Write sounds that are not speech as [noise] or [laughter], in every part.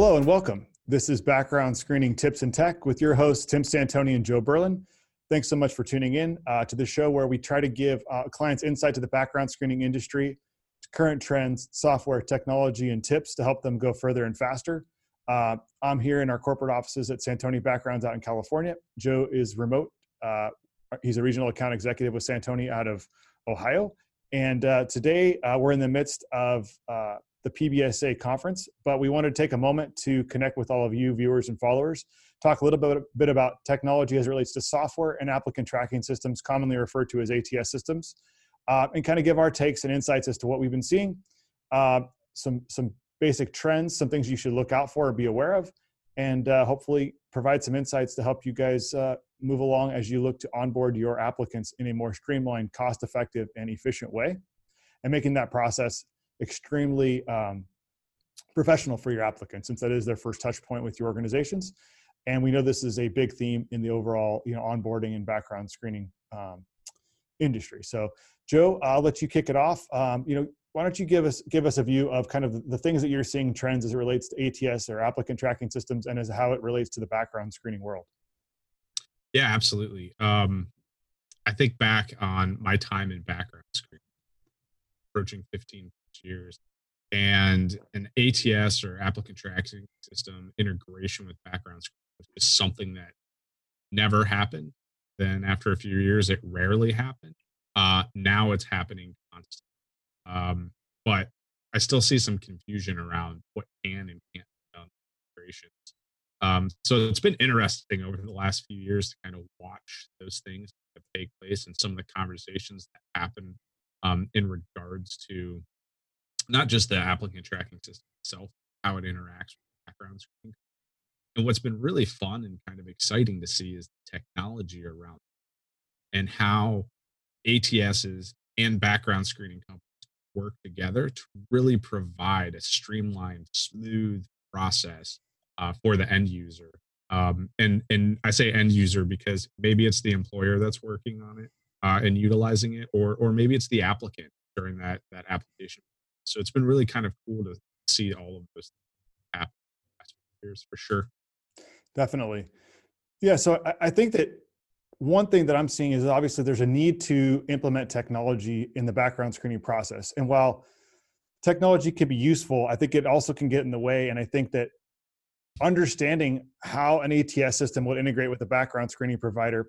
Hello and welcome. This is Background Screening Tips and Tech with your hosts, Tim Santoni and Joe Berlin. Thanks so much for tuning in uh, to the show where we try to give uh, clients insight to the background screening industry, current trends, software, technology, and tips to help them go further and faster. Uh, I'm here in our corporate offices at Santoni Backgrounds out in California. Joe is remote. Uh, he's a regional account executive with Santoni out of Ohio. And uh, today uh, we're in the midst of the PBSA conference, but we wanted to take a moment to connect with all of you viewers and followers, talk a little bit, bit about technology as it relates to software and applicant tracking systems, commonly referred to as ATS systems, uh, and kind of give our takes and insights as to what we've been seeing, uh, some, some basic trends, some things you should look out for or be aware of, and uh, hopefully provide some insights to help you guys uh, move along as you look to onboard your applicants in a more streamlined, cost effective, and efficient way, and making that process extremely um, professional for your applicants since that is their first touch point with your organizations. And we know this is a big theme in the overall you know onboarding and background screening um, industry. So joe i'll let you kick it off. Um, you know why don't you give us give us a view of kind of the things that you're seeing trends as it relates to ats or applicant tracking systems and as how it relates to the background screening world? Yeah absolutely. Um, i think back on my time in background screening approaching 15 years. And an ATS or applicant tracking system integration with background screening is something that never happened. Then after a few years, it rarely happened. Uh, now it's happening constantly. Um, but I still see some confusion around what can and can't be done integrations. Um, so it's been interesting over the last few years to kind of watch those things that take place and some of the conversations that happen um, in regards to not just the applicant tracking system itself, how it interacts with background screening. And what's been really fun and kind of exciting to see is the technology around and how ATSs and background screening companies work together to really provide a streamlined, smooth process uh, for the end user. Um, and and I say end user because maybe it's the employer that's working on it uh, and utilizing it, or or maybe it's the applicant during that that application so it's been really kind of cool to see all of this happen years for sure. Definitely. Yeah. So I, think that one thing that I'm seeing is obviously there's a need to implement technology in the background screening process. And while technology can be useful, I think it also can get in the way. And I think that understanding how an ATS system will integrate with a background screening provider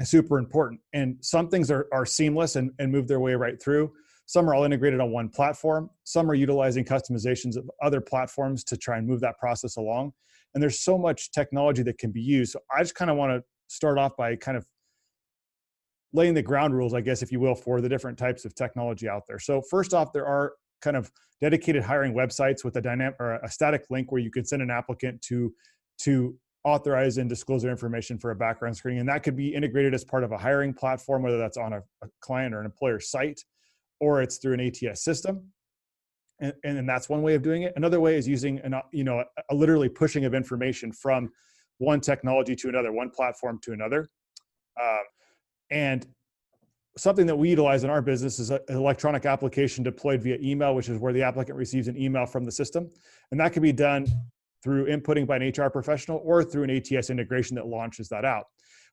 is super important. And some things are, are seamless and, and move their way right through. Some are all integrated on one platform. Some are utilizing customizations of other platforms to try and move that process along. And there's so much technology that can be used. So I just kind of want to start off by kind of laying the ground rules, I guess, if you will, for the different types of technology out there. So first off, there are kind of dedicated hiring websites with a dynamic or a static link where you can send an applicant to to authorize and disclose their information for a background screening. And that could be integrated as part of a hiring platform, whether that's on a, a client or an employer site or it's through an ATS system. And, and, that's one way of doing it. Another way is using an, you know, a, a literally pushing of information from one technology to another, one platform to another. Um, and something that we utilize in our business is an electronic application deployed via email, which is where the applicant receives an email from the system. And that can be done through inputting by an HR professional or through an ATS integration that launches that out.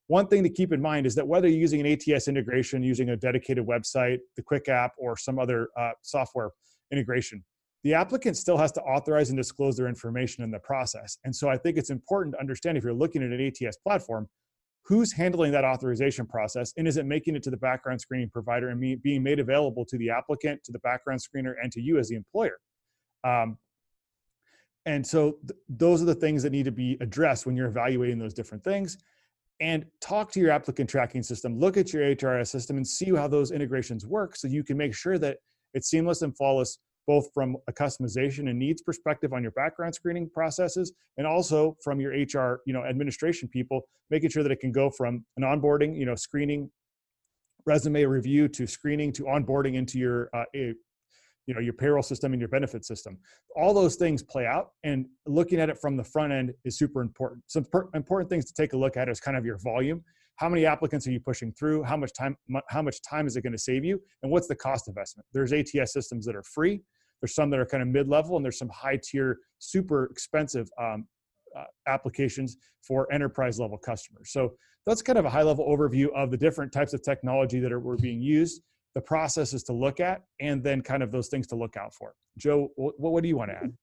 One thing to keep in mind is that whether you're using an ATS integration, using a dedicated website, the Quick app, or some other uh, software integration, the applicant still has to authorize and disclose their information in the process. And so I think it's important to understand if you're looking at an ATS platform, who's handling that authorization process and is it making it to the background screening provider and being made available to the applicant to the background screener and to you as the employer um, and so th- those are the things that need to be addressed when you're evaluating those different things and talk to your applicant tracking system look at your hrs system and see how those integrations work so you can make sure that it's seamless and flawless both from a customization and needs perspective on your background screening processes and also from your hr you know administration people making sure that it can go from an onboarding you know screening resume review to screening to onboarding into your uh, you know your payroll system and your benefit system. All those things play out and looking at it from the front end is super important. Some per- important things to take a look at is kind of your volume. How many applicants are you pushing through? How much time how much time is it going to save you? And what's the cost investment? There's ats systems that are free. There's some that are kind of mid-level, and there's some high-tier, super expensive um, uh, applications for enterprise level customers. So that's kind of a high level overview of the different types of technology that are were being used, the processes to look at, and then kind of those things to look out for. Joe, what, what do you want to add?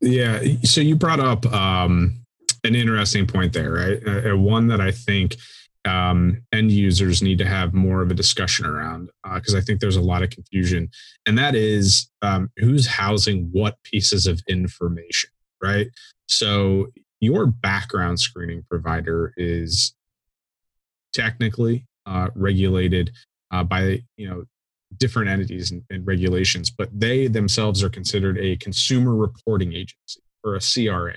Yeah, so you brought up um, an interesting point there, right? Uh, one that I think um, end users need to have more of a discussion around because uh, I think there's a lot of confusion, and that is um, who's housing what pieces of information, right? So your background screening provider is technically uh, regulated uh, by you know different entities and, and, regulations, but they themselves are considered a consumer reporting agency or a CRA,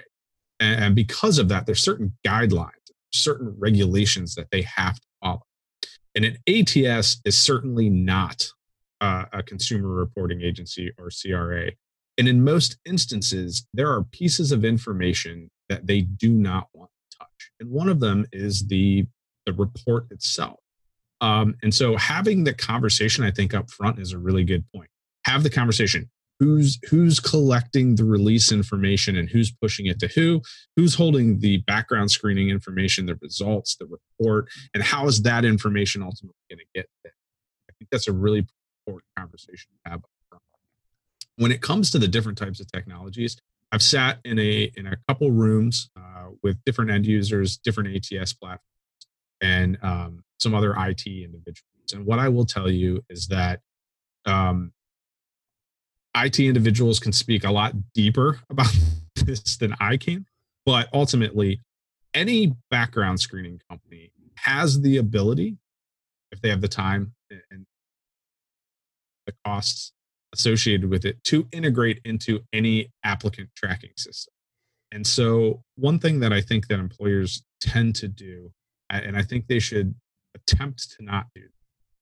and, and because of that, there's certain guidelines, certain regulations that they have to follow. And an ATS is certainly not uh, a consumer reporting agency or CRA. And in most instances, there are pieces of information that they do not want to touch. And one of them is the, the report itself. Um, and so having the conversation, I think, up front is a really good point. Have the conversation. Who's who's collecting the release information and who's pushing it to who? Who's holding the background screening information, the results, the report, and how is that information ultimately going to get there? I think that's a really important conversation to have when it comes to the different types of technologies, I've sat in a in a couple rooms uh, with different end users, different ATS platforms, and um, some other IT individuals. And what I will tell you is that um, IT individuals can speak a lot deeper [laughs] about this than I can. But ultimately, any background screening company has the ability, if they have the time and the costs associated with it to integrate into any applicant tracking system. And so, one thing that I think that employers tend to do, and I think they should attempt to not do,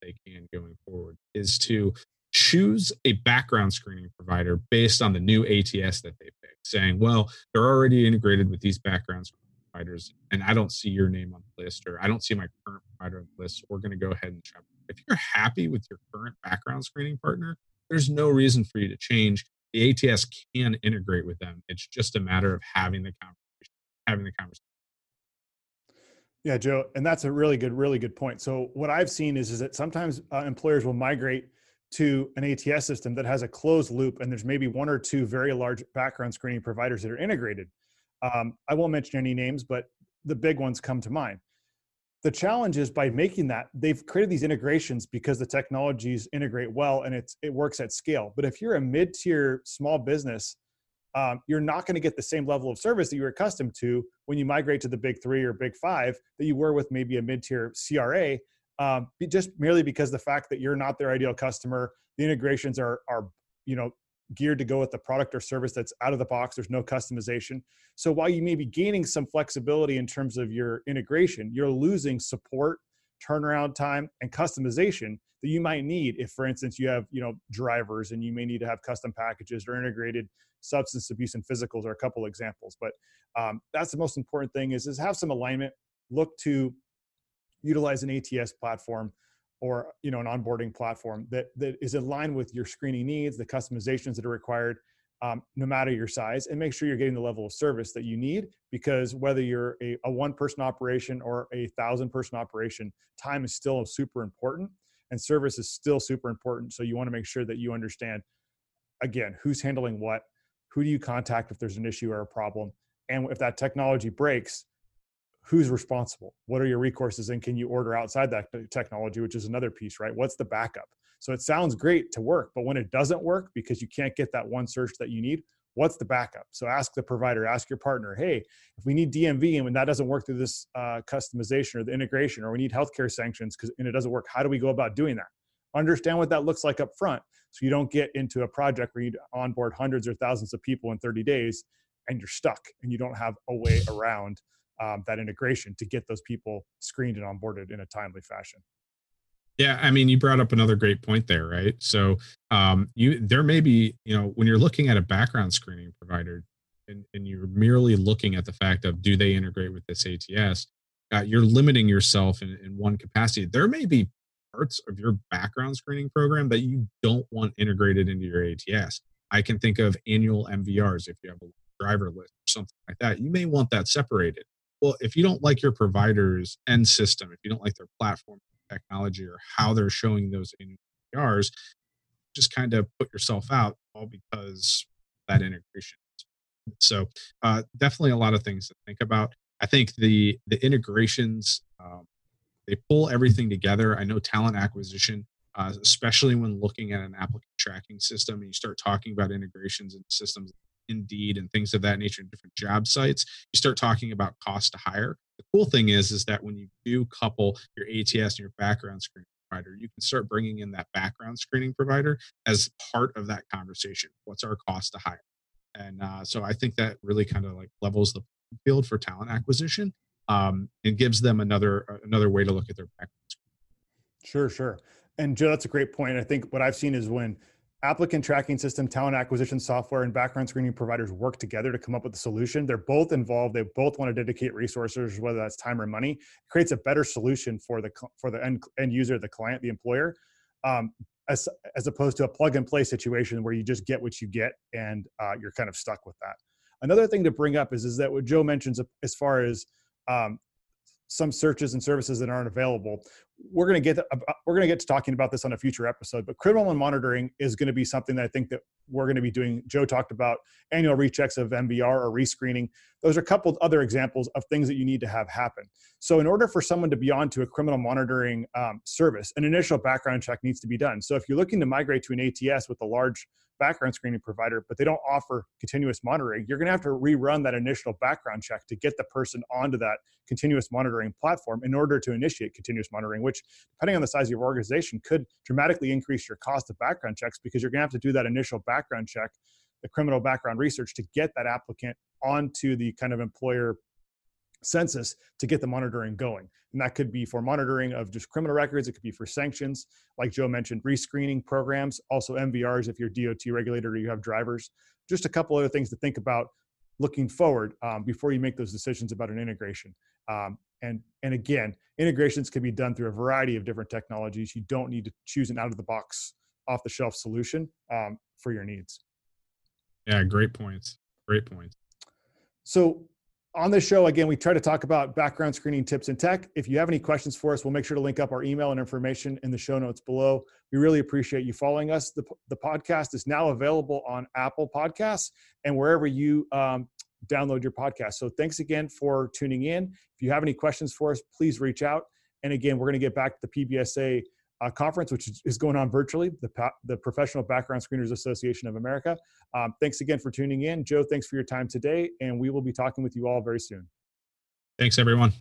they can going forward, is to choose a background screening provider based on the new ATS that they pick, saying, well, they're already integrated with these background providers, and I don't see your name on the list, or I don't see my current provider on the list. So we're going to go ahead and check. If you're happy with your current background screening partner, there's no reason for you to change. The ATS can integrate with them. It's just a matter of having the conversation, having the conversation. Yeah, Joe, and that's a really good, really good point. So what I've seen is is that sometimes uh, employers will migrate to an ATS system that has a closed loop, and there's maybe one or two very large background screening providers that are integrated. Um, I won't mention any names, but the big ones come to mind the challenge is by making that they've created these integrations because the technologies integrate well and it's it works at scale but if you're a mid-tier small business um, you're not going to get the same level of service that you're accustomed to when you migrate to the big three or big five that you were with maybe a mid-tier cra um, just merely because the fact that you're not their ideal customer the integrations are are you know geared to go with the product or service that's out of the box. There's no customization. So while you may be gaining some flexibility in terms of your integration, you're losing support, turnaround time, and customization that you might need if, for instance, you have you know drivers and you may need to have custom packages or integrated substance abuse and physicals are a couple examples. But um, that's the most important thing is is have some alignment. Look to utilize an ATS platform or you know an onboarding platform that that is aligned with your screening needs the customizations that are required um, no matter your size and make sure you're getting the level of service that you need because whether you're a, a one person operation or a thousand person operation time is still super important and service is still super important. So you want to make sure that you understand again who's handling what who do you contact if there's an issue or a problem and if that technology breaks who's responsible? What are your recourses and can you order outside that technology which is another piece right? What's the backup? So it sounds great to work but when it doesn't work because you can't get that one search that you need what's the backup? So ask the provider ask your partner hey if we need dmv and when that doesn't work through this uh, customization or the integration or we need healthcare sanctions because and it doesn't work how do we go about doing that? Understand what that looks like up front so you don't get into a project where you onboard hundreds or thousands of people in 30 days and you're stuck and you don't have a way around um, that integration to get those people screened and onboarded in a timely fashion. Yeah, I mean, you brought up another great point there, right? So, um, you there may be, you know, when you're looking at a background screening provider, and, and you're merely looking at the fact of do they integrate with this ATS, uh, you're limiting yourself in, in one capacity. There may be parts of your background screening program that you don't want integrated into your ATS. I can think of annual MVRs if you have a driver list or something like that. You may want that separated. Well, if you don't like your provider's end system, if you don't like their platform technology or how they're showing those MVRs, just kind of put yourself out all because that integration. So uh, definitely a lot of things to think about. I think the the integrations um, they pull everything together. I know talent acquisition, uh, especially when looking at an applicant tracking system, and you start talking about integrations and systems, Indeed, and things of that nature, in different job sites. You start talking about cost to hire. The cool thing is, is that when you do couple your ATS and your background screening provider, you can start bringing in that background screening provider as part of that conversation. What's our cost to hire? And uh, so I think that really kind of like levels the field for talent acquisition um, and gives them another uh, another way to look at their background. Sure, sure. And Joe, that's a great point. I think what I've seen is when applicant tracking system, talent acquisition software, and background screening providers work together to come up with a solution. They're both involved. They both want to dedicate resources, whether that's time or money. It creates a better solution for the for the end, end user, the client, the employer, um, as as opposed to a plug and play situation where you just get what you get and uh, you're kind of stuck with that. Another thing to bring up is is that what Joe mentions as far as um, some searches and services that aren't available. We're going to get uh, we're going to get to talking about this on a future episode. But criminal and monitoring is going to be something that I think that we're going to be doing. Joe talked about annual rechecks of MVR or rescreening. Those are a couple other examples of things that you need to have happen. So in order for someone to be on to a criminal monitoring um, service, an initial background check needs to be done. So if you're looking to migrate to an ATS with a large background screening provider, but they don't offer continuous monitoring, you're going to have to rerun that initial background check to get the person onto that continuous monitoring platform in order to initiate continuous monitoring, which, depending on the size of your organization, could dramatically increase your cost of background checks because you're going to have to do that initial background check, the criminal background research to get that applicant onto the kind of employer census to get the monitoring going. And that could be for monitoring of just criminal records. It could be for sanctions, like Joe mentioned, rescreening programs, also MVRs if you're DOT regulated or you have drivers. Just a couple other things to think about looking forward um, before you make those decisions about an integration. Um, and and again, integrations can be done through a variety of different technologies. You don't need to choose an out of the box, off the shelf solution um, for your needs. Yeah, great points. Great points. So on this show, again, we try to talk about background screening tips and tech. If you have any questions for us, we'll make sure to link up our email and information in the show notes below. We really appreciate you following us. The, the podcast is now available on Apple Podcasts and wherever you um, download your podcast. So thanks again for tuning in. If you have any questions for us, please reach out. And again, we're going to get back to the PBSA uh, conference, which is going on virtually, the, the Professional Background Screeners Association of America. Um, thanks again for tuning in. Joe, thanks for your time today, and we will be talking with you all very soon. Thanks, everyone.